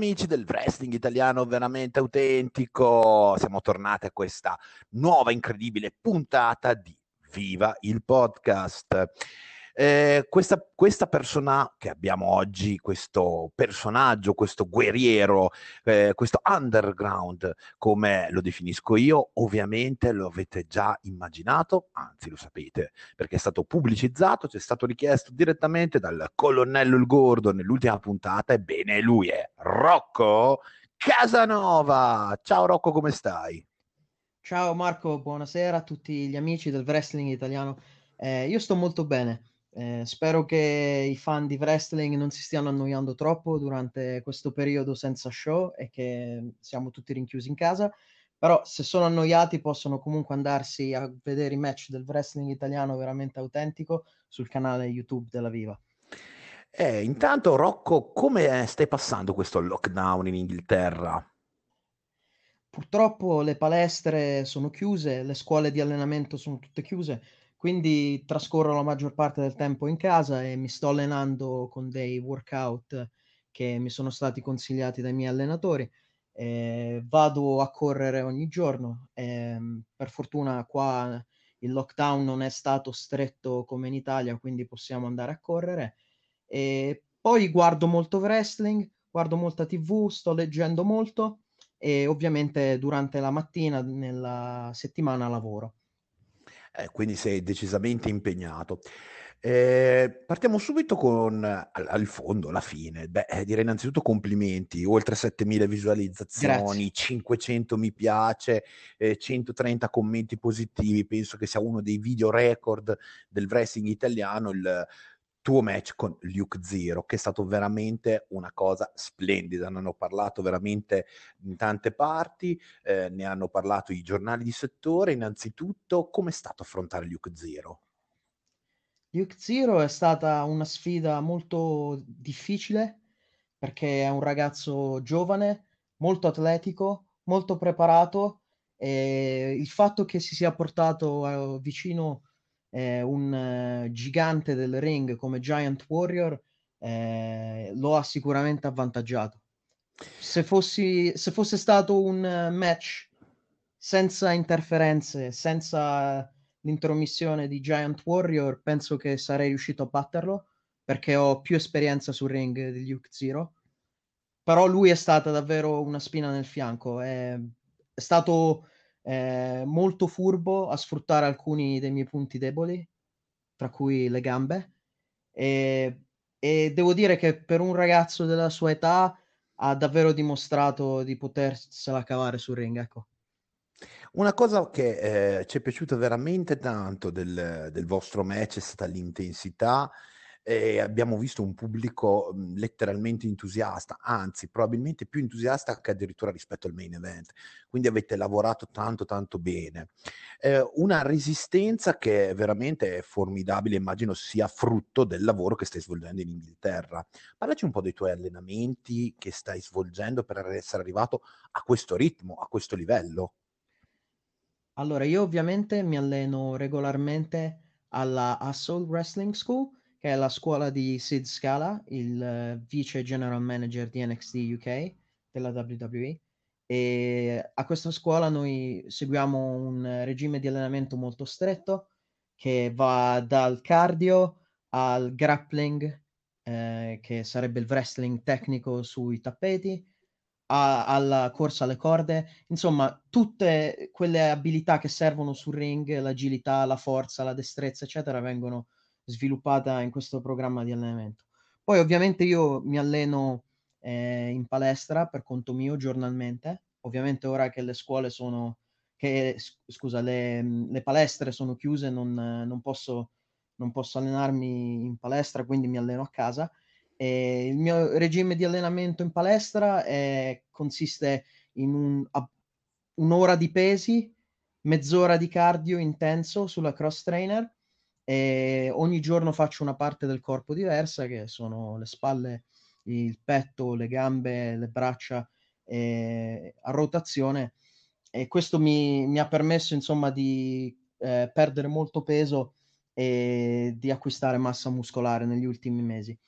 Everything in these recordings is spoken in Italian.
Amici del wrestling italiano veramente autentico, siamo tornati a questa nuova incredibile puntata di Viva il podcast. Eh, questa, questa, persona che abbiamo oggi, questo personaggio, questo guerriero, eh, questo underground, come lo definisco io, ovviamente lo avete già immaginato, anzi lo sapete, perché è stato pubblicizzato, ci è stato richiesto direttamente dal colonnello Il Gordo nell'ultima puntata, ebbene lui è Rocco Casanova. Ciao Rocco, come stai? Ciao Marco, buonasera a tutti gli amici del wrestling italiano. Eh, io sto molto bene. Eh, spero che i fan di wrestling non si stiano annoiando troppo durante questo periodo senza show e che siamo tutti rinchiusi in casa. Però se sono annoiati possono comunque andarsi a vedere i match del wrestling italiano veramente autentico sul canale YouTube della Viva. Eh, intanto Rocco, come stai passando questo lockdown in Inghilterra? Purtroppo le palestre sono chiuse, le scuole di allenamento sono tutte chiuse, quindi trascorro la maggior parte del tempo in casa e mi sto allenando con dei workout che mi sono stati consigliati dai miei allenatori. Eh, vado a correre ogni giorno. Eh, per fortuna qua il lockdown non è stato stretto come in Italia, quindi possiamo andare a correre. E poi guardo molto wrestling, guardo molta TV, sto leggendo molto e ovviamente durante la mattina nella settimana lavoro. Eh, quindi sei decisamente impegnato. Eh, partiamo subito con al, al, fondo, la fine. Beh, eh, direi innanzitutto complimenti, oltre 7000 visualizzazioni, Grazie. 500 mi piace, eh, 130 commenti positivi, penso che sia uno dei video record del wrestling italiano, il tuo match con Luke Zero, che è stato veramente una cosa splendida. Ne hanno parlato veramente in tante parti, eh, ne hanno parlato i giornali di settore. Innanzitutto, come è stato affrontare Luke Zero? Luke Zero è stata una sfida molto difficile perché è un ragazzo giovane, molto atletico, molto preparato e il fatto che si sia portato eh, vicino eh, un eh, gigante del ring come Giant Warrior eh, lo ha sicuramente avvantaggiato. Se, fossi, se fosse stato un match senza interferenze, senza l'intromissione di Giant Warrior, penso che sarei riuscito a batterlo perché ho più esperienza sul ring di Luke Zero. Però lui è stata davvero una spina nel fianco. È, è stato eh, molto furbo a sfruttare alcuni dei miei punti deboli, tra cui le gambe. E, e devo dire che per un ragazzo della sua età ha davvero dimostrato di potersela cavare sul ring. Ecco. Una cosa che eh, ci è piaciuta veramente tanto del, del vostro match è stata l'intensità e abbiamo visto un pubblico mhmm, letteralmente entusiasta, anzi probabilmente più entusiasta che addirittura rispetto al main event. Quindi avete lavorato tanto tanto bene. Eh, una resistenza che veramente è formidabile, immagino sia frutto del lavoro che stai svolgendo in Inghilterra. Parlaci un po' dei tuoi allenamenti che stai svolgendo per essere arrivato a questo ritmo, a questo livello. Allora, io ovviamente mi alleno regolarmente alla Hustle Wrestling School che è la scuola di Sid Scala, il uh, vice general manager di NXT UK della WWE. E a questa scuola noi seguiamo un regime di allenamento molto stretto che va dal cardio al grappling, eh, che sarebbe il wrestling tecnico sui tappeti, a, alla corsa alle corde, insomma, tutte quelle abilità che servono sul ring, l'agilità, la forza, la destrezza, eccetera, vengono sviluppata in questo programma di allenamento. Poi ovviamente io mi alleno eh, in palestra per conto mio giornalmente, ovviamente ora che le scuole sono, che scusa, le, le palestre sono chiuse, non, non, posso, non posso allenarmi in palestra, quindi mi alleno a casa. E il mio regime di allenamento in palestra è, consiste in un, un'ora di pesi, mezz'ora di cardio intenso sulla cross trainer e ogni giorno faccio una parte del corpo diversa, che sono le spalle, il petto, le gambe, le braccia eh, a rotazione e questo mi, mi ha permesso insomma di eh, perdere molto peso e di acquistare massa muscolare negli ultimi mesi.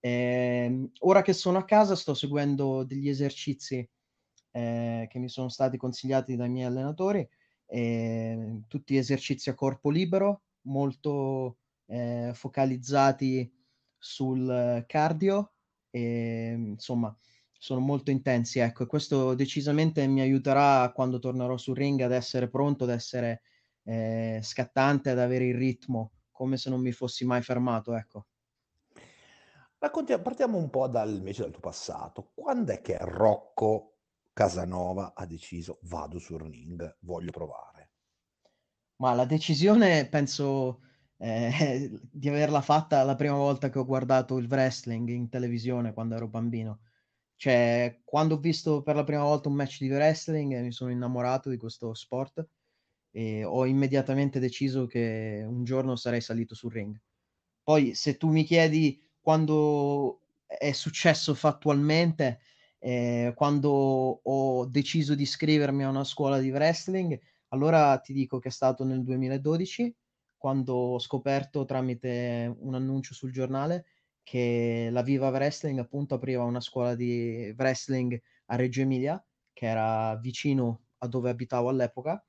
Eh, ora che sono a casa sto seguendo degli esercizi eh, che mi sono stati consigliati dai miei allenatori, eh, tutti esercizi a corpo libero, molto eh, focalizzati sul cardio e insomma sono molto intensi, ecco, e questo decisamente mi aiuterà quando tornerò sul ring ad essere pronto, ad essere eh, scattante, ad avere il ritmo, come se non mi fossi mai fermato, ecco. Racconti, partiamo un po' dal, invece dal tuo passato. Quando è che Rocco Casanova ha deciso vado sul ring, voglio provare? Ma la decisione penso eh, di averla fatta la prima volta che ho guardato il wrestling in televisione quando ero bambino. Cioè, quando ho visto per la prima volta un match di wrestling mi sono innamorato di questo sport e ho immediatamente deciso che un giorno sarei salito sul ring. Poi, se tu mi chiedi quando è successo fattualmente, eh, quando ho deciso di iscrivermi a una scuola di wrestling, allora ti dico che è stato nel 2012, quando ho scoperto tramite un annuncio sul giornale che la Viva Wrestling appunto apriva una scuola di wrestling a Reggio Emilia, che era vicino a dove abitavo all'epoca.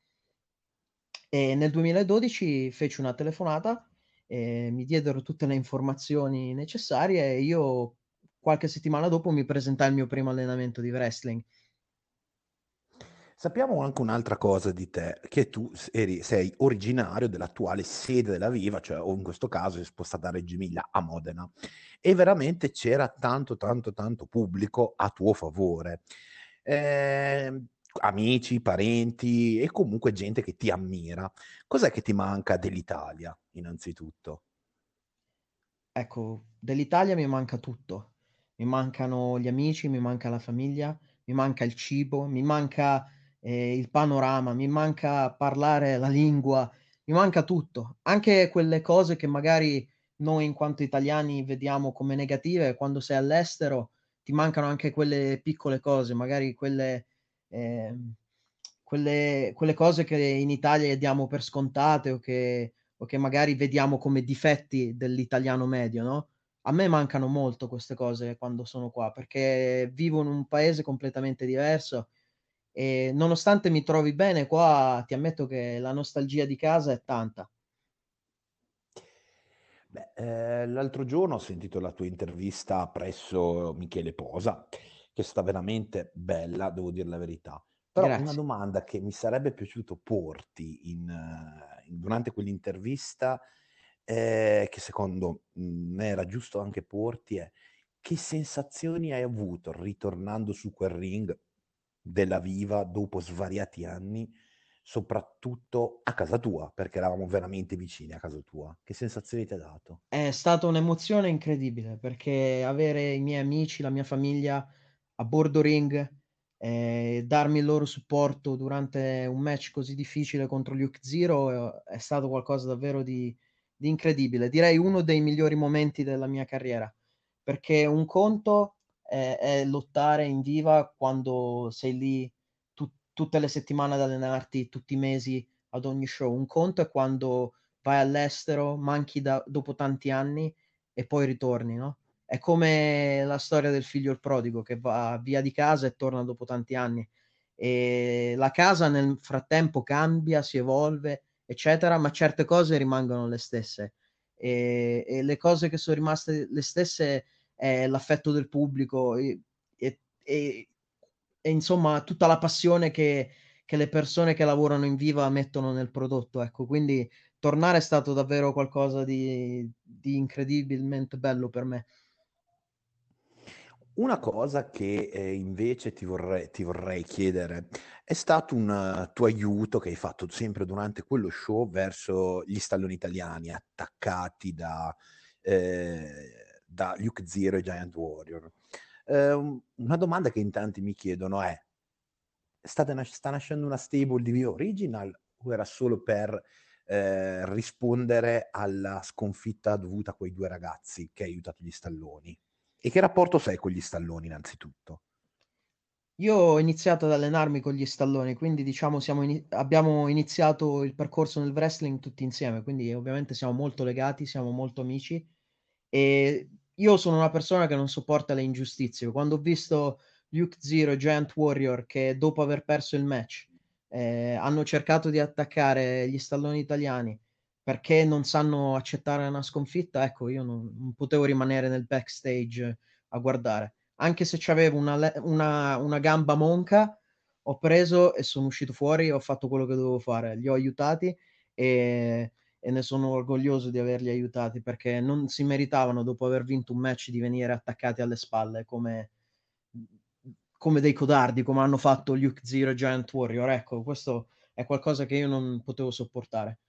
E nel 2012 feci una telefonata, e mi diedero tutte le informazioni necessarie e io qualche settimana dopo mi presentai al mio primo allenamento di wrestling. Sappiamo anche un'altra cosa di te, che tu eri, sei originario dell'attuale sede della Viva, cioè o in questo caso è spostata a Reggio Emilia, a Modena, e veramente c'era tanto, tanto, tanto pubblico a tuo favore. Eh, amici, parenti e comunque gente che ti ammira. Cos'è che ti manca dell'Italia, innanzitutto? Ecco, dell'Italia mi manca tutto mi mancano gli amici, mi manca la famiglia, mi manca il cibo, mi manca eh, il panorama, mi manca parlare la lingua, mi manca tutto, anche quelle cose che magari noi in quanto italiani vediamo come negative, quando sei all'estero ti mancano anche quelle piccole cose, magari quelle, eh, quelle, quelle cose che in Italia diamo per scontate o che, o che magari vediamo come difetti dell'italiano medio, no? a me mancano molto queste cose quando sono qua, perché vivo in un paese completamente diverso e nonostante mi trovi bene qua, ti ammetto che la nostalgia di casa è tanta. Beh, eh, l'altro giorno ho sentito la tua intervista presso Michele Posa, che è stata veramente bella, devo dire la verità. Però Grazie. una domanda che mi sarebbe piaciuto porti in, in, durante quell'intervista eh, che secondo me era giusto anche porti è che sensazioni hai avuto ritornando su quel ring della Viva dopo svariati anni, soprattutto a casa tua, perché eravamo veramente vicini a casa tua. Che sensazioni ti ha dato? È stata un'emozione incredibile perché avere i miei amici, la mia famiglia a bordo ring, eh, darmi il loro supporto durante un match così difficile contro Luke Zero è stato qualcosa davvero di, di incredibile, direi uno dei migliori momenti della mia carriera, perché un conto è, è lottare in viva quando sei lì tu, tutte le settimane ad allenarti, tutti i mesi ad ogni show, un conto è quando vai all'estero, manchi da, dopo tanti anni e poi ritorni, no? È come la storia del figlio il prodigo che va via di casa e torna dopo tanti anni. E la casa nel frattempo cambia, si evolve eccetera, ma certe cose rimangono le stesse. E, e le cose che sono rimaste le stesse è l'affetto del pubblico e, e, e insomma tutta la passione che, che, le persone che lavorano in viva mettono nel prodotto. Ecco, quindi tornare è stato davvero qualcosa di, di incredibilmente bello per me. Una cosa che eh, invece ti vorrei, ti vorrei, chiedere è stato un uh, tuo aiuto che hai fatto sempre durante quello show verso gli stalloni italiani attaccati da, eh, da Luke Zero e Giant Warrior. Eh, una domanda che in tanti mi chiedono è: state, sta nascendo una stable di Vio Original o era solo per eh, rispondere alla sconfitta dovuta a quei due ragazzi che hai aiutato gli stalloni? E che rapporto sei con gli stalloni innanzitutto? Io ho iniziato ad allenarmi con gli stalloni, quindi diciamo in- abbiamo iniziato il percorso nel wrestling tutti insieme, quindi ovviamente siamo molto legati, siamo molto amici e io sono una persona che non sopporta le ingiustizie. Quando ho visto Luke Zero e Giant Warrior che dopo aver perso il match eh, hanno cercato di attaccare gli stalloni italiani perché non sanno accettare una sconfitta, ecco, io non, non potevo rimanere nel backstage a guardare. Anche se c'avevo una, una, una gamba monca, ho preso e sono uscito fuori ho fatto quello che dovevo fare. Li ho aiutati e, e, ne sono orgoglioso di averli aiutati perché non si meritavano, dopo aver vinto un match, di venire attaccati alle spalle come, come dei codardi, come hanno fatto Luke Zero e Giant Warrior. Ecco, questo è qualcosa che io non potevo sopportare.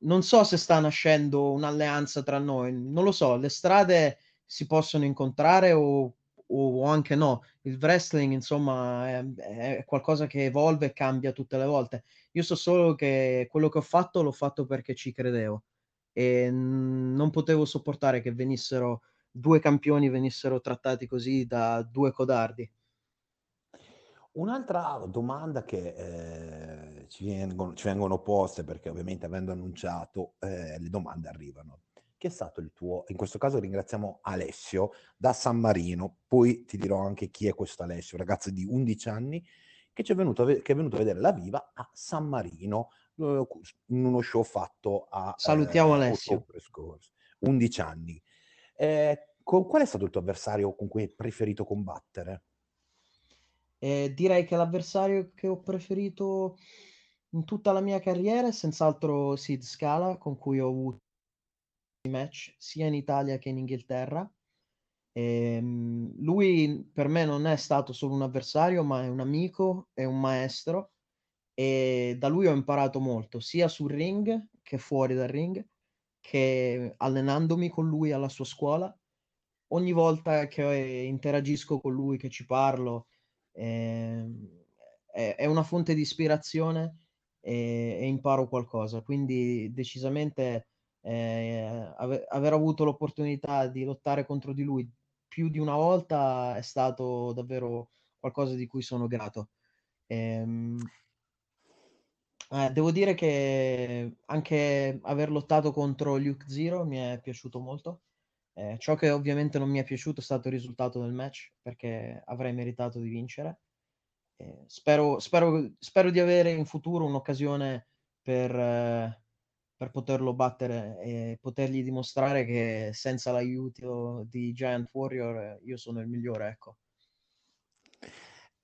Non so se sta nascendo un'alleanza tra noi, non lo so, le strade si possono incontrare o o anche no. Il wrestling, insomma, è, è, qualcosa che evolve e cambia tutte le volte. Io so solo che quello che ho fatto l'ho fatto perché ci credevo e non potevo sopportare che venissero due campioni venissero trattati così da due codardi. Un'altra domanda che eh, ci, vengono, ci, vengono, poste, perché ovviamente avendo annunciato eh, le domande arrivano chi è stato il tuo, in questo caso ringraziamo Alessio da San Marino, poi ti dirò anche chi è questo Alessio, ragazzo di 11 anni che, è venuto, che è venuto a vedere la Viva a San Marino eh, in uno show fatto a Salutiamo eh, Alessio. scorso, 11 anni. Eh, con, qual è stato il tuo avversario con cui hai preferito combattere? Eh, direi che l'avversario che ho preferito in tutta la mia carriera è senz'altro Sid Scala, con cui ho avuto match sia in Italia che in Inghilterra. E, um, lui per me non è stato solo un avversario, ma è un amico, è un maestro e da lui ho imparato molto, sia sul ring che fuori dal ring, che allenandomi con lui alla sua scuola. Ogni volta che interagisco con lui, che ci parlo, eh, è, una fonte di ispirazione e, e imparo qualcosa. Quindi decisamente eh, ave- aver avuto l'opportunità di lottare contro di lui più di una volta è stato davvero qualcosa di cui sono grato. Ehm, eh, devo dire che anche aver lottato contro Luke Zero mi è piaciuto molto. Eh, ciò che ovviamente non mi è piaciuto è stato il risultato del match perché avrei meritato di vincere. Eh, spero, spero, spero, di avere in futuro un'occasione per, eh, per poterlo battere e potergli dimostrare che senza l'aiuto di Giant Warrior io sono il migliore, ecco.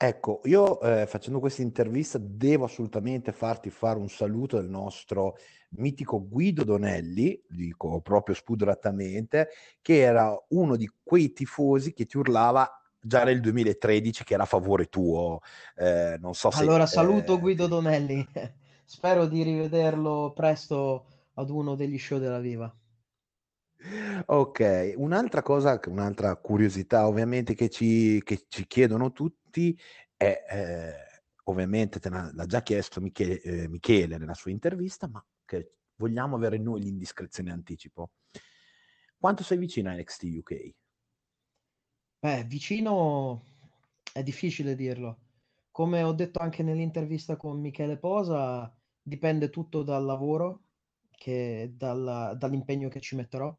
Ecco, io eh, facendo questa intervista devo assolutamente farti fare un saluto del nostro mitico Guido Donelli, dico proprio spudoratamente, che era uno di quei tifosi che ti urlava già nel 2013 che era a favore tuo. Eh, non so se... Allora saluto eh, Guido Donelli. Spero di rivederlo presto ad uno degli show della Viva. Ok, un'altra cosa, un'altra curiosità ovviamente che ci, che ci chiedono tutti è, eh, ovviamente te l'ha già chiesto Michele, eh, Michele, nella sua intervista, ma che vogliamo avere noi l'indiscrezione anticipo. Quanto sei vicino a NXT UK? Beh, vicino è difficile dirlo. Come ho detto anche nell'intervista con Michele Posa, dipende tutto dal lavoro, che dalla, dall'impegno che ci metterò.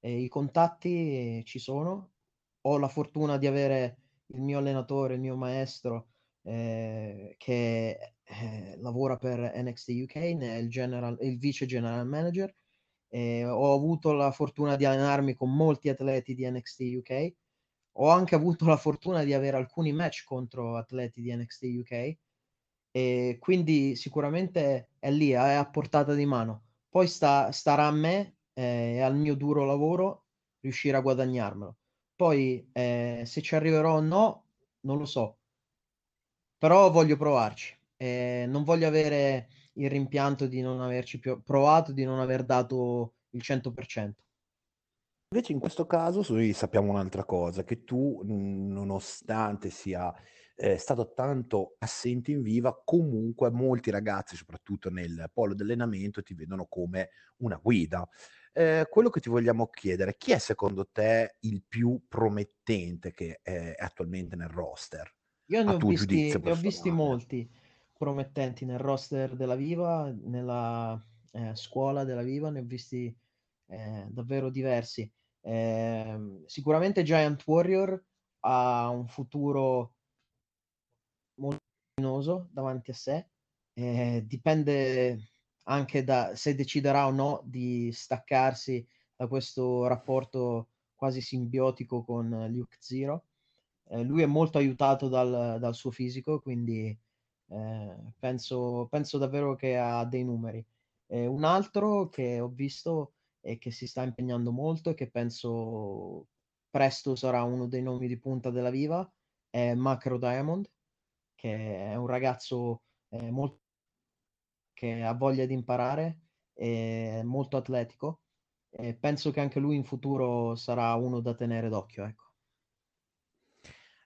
E I contatti ci sono. Ho la fortuna di avere il mio allenatore, il mio maestro, eh, che eh, lavora per NXT UK, è il, general, il vice general manager. Eh, ho avuto la fortuna di allenarmi con molti atleti di NXT UK. Ho anche avuto la fortuna di avere alcuni match contro atleti di NXT UK e quindi sicuramente è lì, è a portata di mano. Poi sta, starà a me eh, e al mio duro lavoro riuscire a guadagnarmelo. Poi eh, se ci arriverò o no, non lo so, però voglio provarci. Eh, non voglio avere il rimpianto di non averci più provato, di non aver dato il 100%. Invece in questo caso sappiamo un'altra cosa, che tu nonostante sia eh, stato tanto assente in viva, comunque molti ragazzi, soprattutto nel polo dell'allenamento, ti vedono come una guida. Eh, quello che ti vogliamo chiedere, chi è secondo te il più promettente che è attualmente nel roster? Io ne ho, visti, ne ho visti, molti promettenti nel roster della Viva, nella eh, scuola della Viva, ne ho visti eh, davvero diversi. Eh, sicuramente Giant Warrior ha un futuro molto luminoso davanti a sé. Eh, dipende anche da se deciderà o no di staccarsi da questo rapporto quasi simbiotico con Luke Zero. Eh, lui è molto aiutato dal, dal suo fisico, quindi eh, penso, penso, davvero che ha dei numeri. Eh, un altro che ho visto e che si sta impegnando molto e che penso presto sarà uno dei nomi di punta della Viva è Macro Diamond, che è un ragazzo eh, molto che ha voglia di imparare, è molto atletico e penso che anche lui in futuro sarà uno da tenere d'occhio. Ecco.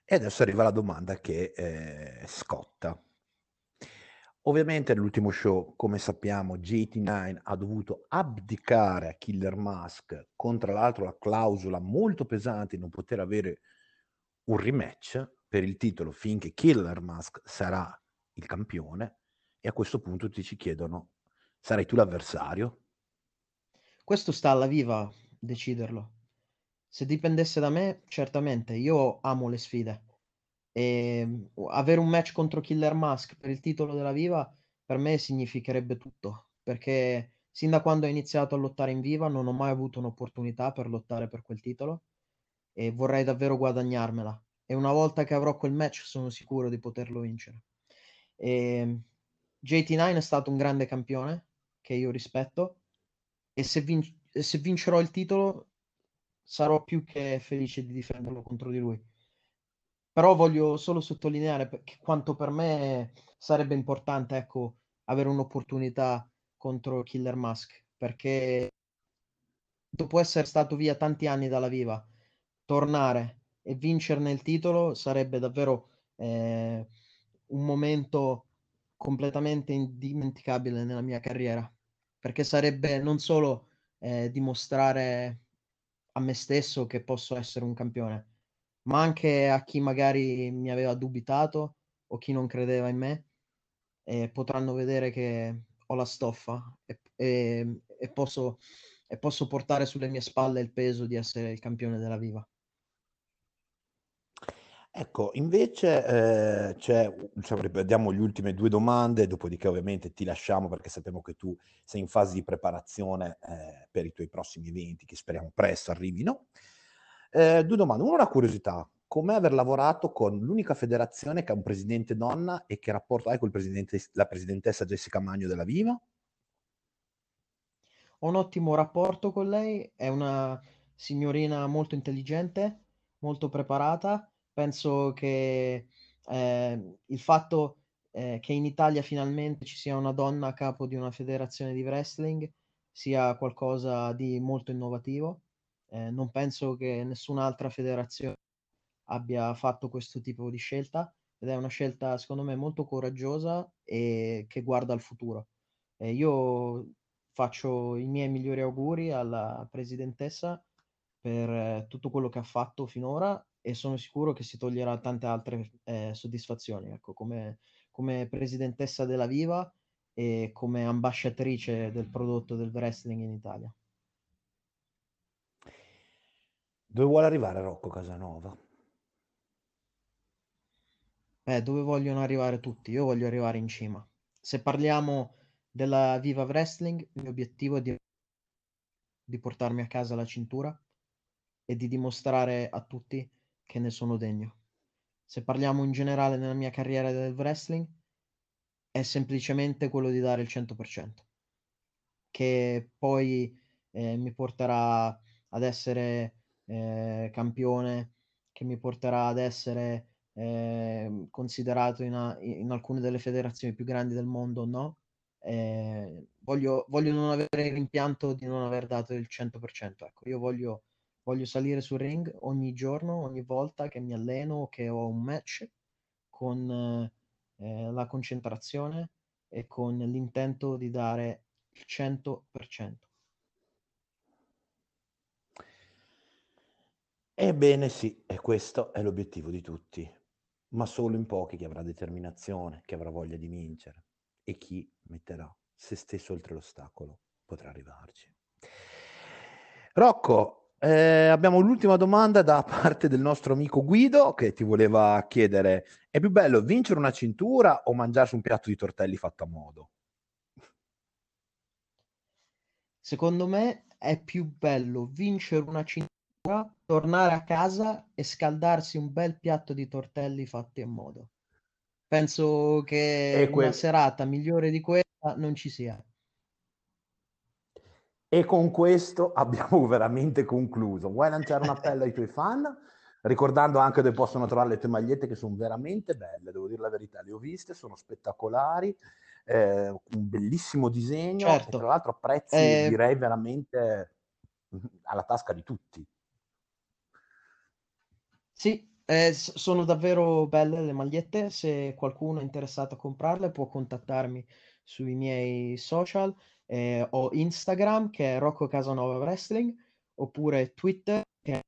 E adesso arriva la domanda che eh, scotta. Ovviamente nell'ultimo show, come sappiamo, JT9 ha dovuto abdicare a Killer Mask con tra l'altro la clausola molto pesante di non poter avere un rematch per il titolo finché Killer Mask sarà il campione e a questo punto ti ci chiedono sarai tu l'avversario? Questo sta alla viva deciderlo. Se dipendesse da me, certamente, io amo le sfide. E ehm, avere un match contro Killer Mask per il titolo della Viva per me significherebbe tutto, perché sin da quando ho iniziato a lottare in Viva non ho mai avuto un'opportunità per lottare per quel titolo e vorrei davvero guadagnarmela. E una volta che avrò quel match sono sicuro di poterlo vincere. E ehm, JT9 è stato un grande campione che io rispetto e se, vin- se vincerò il titolo sarò più che felice di difenderlo contro di lui. Però voglio solo sottolineare quanto per me sarebbe importante, ecco, avere un'opportunità contro Killer Mask, perché dopo essere stato via tanti anni dalla viva, tornare e vincerne il titolo sarebbe davvero eh, un momento completamente indimenticabile nella mia carriera, perché sarebbe non solo eh, dimostrare a me stesso che posso essere un campione, ma anche a chi magari mi aveva dubitato o chi non credeva in me, eh, potranno vedere che ho la stoffa e, e, e, posso, e posso portare sulle mie spalle il peso di essere il campione della Viva. Ecco, invece eh, c'è, cioè, ripetiamo le ultime due domande, dopodiché ovviamente ti lasciamo perché sappiamo che tu sei in fase di preparazione eh, per i tuoi prossimi eventi che speriamo presto arrivino. Eh, due domande, una, una curiosità, com'è aver lavorato con l'unica federazione che ha un presidente donna e che rapporto hai con la presidentessa Jessica Magno della Viva? Ho un ottimo rapporto con lei, è una signorina molto intelligente, molto preparata penso che eh, il fatto eh, che in Italia finalmente ci sia una donna a capo di una federazione di wrestling sia qualcosa di molto innovativo. Eh, non penso che nessun'altra federazione abbia fatto questo tipo di scelta ed è una scelta secondo me molto coraggiosa e che guarda al futuro. io faccio i miei migliori auguri alla presidentessa per eh, tutto quello che ha fatto finora e sono sicuro che si toglierà tante altre eh, soddisfazioni, ecco, come, come presidentessa della Viva e come ambasciatrice del prodotto del wrestling in Italia. Dove vuole arrivare Rocco Casanova? Beh, dove vogliono arrivare tutti? Io voglio arrivare in cima. Se parliamo della Viva Wrestling, il mio obiettivo è di, di portarmi a casa la cintura e di dimostrare a tutti che ne sono degno. Se parliamo in generale nella mia carriera del wrestling, è semplicemente quello di dare il 100%, che poi eh, mi porterà ad essere eh, campione, che mi porterà ad essere eh, considerato in, a, in, alcune delle federazioni più grandi del mondo, no. Eh, voglio, voglio non avere rimpianto di non aver dato il 100%. Ecco, io voglio Voglio salire sul ring ogni giorno, ogni volta che mi alleno o che ho un match con eh, la concentrazione e con l'intento di dare il 100%. Ebbene sì, e questo è l'obiettivo di tutti, ma solo in pochi chi avrà determinazione, chi avrà voglia di vincere e chi metterà se stesso oltre l'ostacolo potrà arrivarci. Rocco, Eh, abbiamo l'ultima domanda da parte del nostro amico Guido che ti voleva chiedere: è più bello vincere una cintura o mangiarsi un piatto di tortelli fatto a modo? Secondo me è più bello vincere una cintura, tornare a casa e scaldarsi un bel piatto di tortelli fatti a modo. Penso che que- una serata migliore di questa non ci sia. E con questo abbiamo veramente concluso. Vuoi lanciare un appello ai tuoi fan? Ricordando anche dove possono trovare le tue magliette che sono veramente belle, devo dire la verità, le ho viste, sono spettacolari, eh, un bellissimo disegno, certo. tra l'altro a prezzi eh... direi veramente alla tasca di tutti. Sì, eh, sono davvero belle le magliette, se qualcuno è interessato a comprarle può contattarmi sui miei social eh, ho Instagram che è Rocco Casanova Wrestling oppure Twitter che è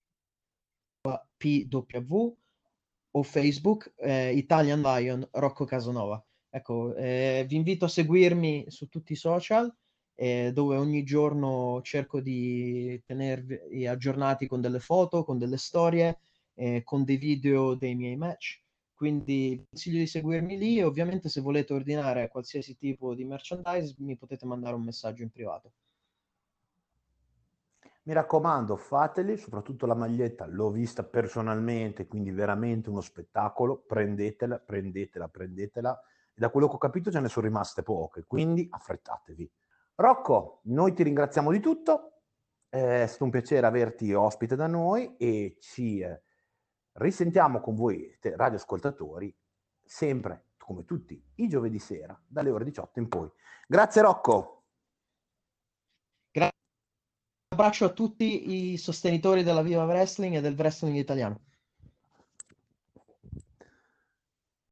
PW o Facebook eh, Italian Lion Rocco Casanova. Ecco, eh, vi invito a seguirmi su tutti i social eh, dove ogni giorno cerco di tenervi aggiornati con delle foto, con delle storie, eh, con dei video dei miei match quindi consiglio di seguirmi lì ovviamente se volete ordinare qualsiasi tipo di merchandise mi potete mandare un messaggio in privato. Mi raccomando, fateli, soprattutto la maglietta, l'ho vista personalmente, quindi veramente uno spettacolo, prendetela, prendetela, prendetela. E da quello che ho capito ce ne sono rimaste poche, quindi affrettatevi. Rocco, noi ti ringraziamo di tutto, è stato un piacere averti ospite da noi e ci Risentiamo con voi radioascoltatori sempre come tutti i giovedì sera dalle ore 18 in poi. Grazie Rocco. Grazie. Un abbraccio a tutti i sostenitori della Viva Wrestling e del wrestling italiano.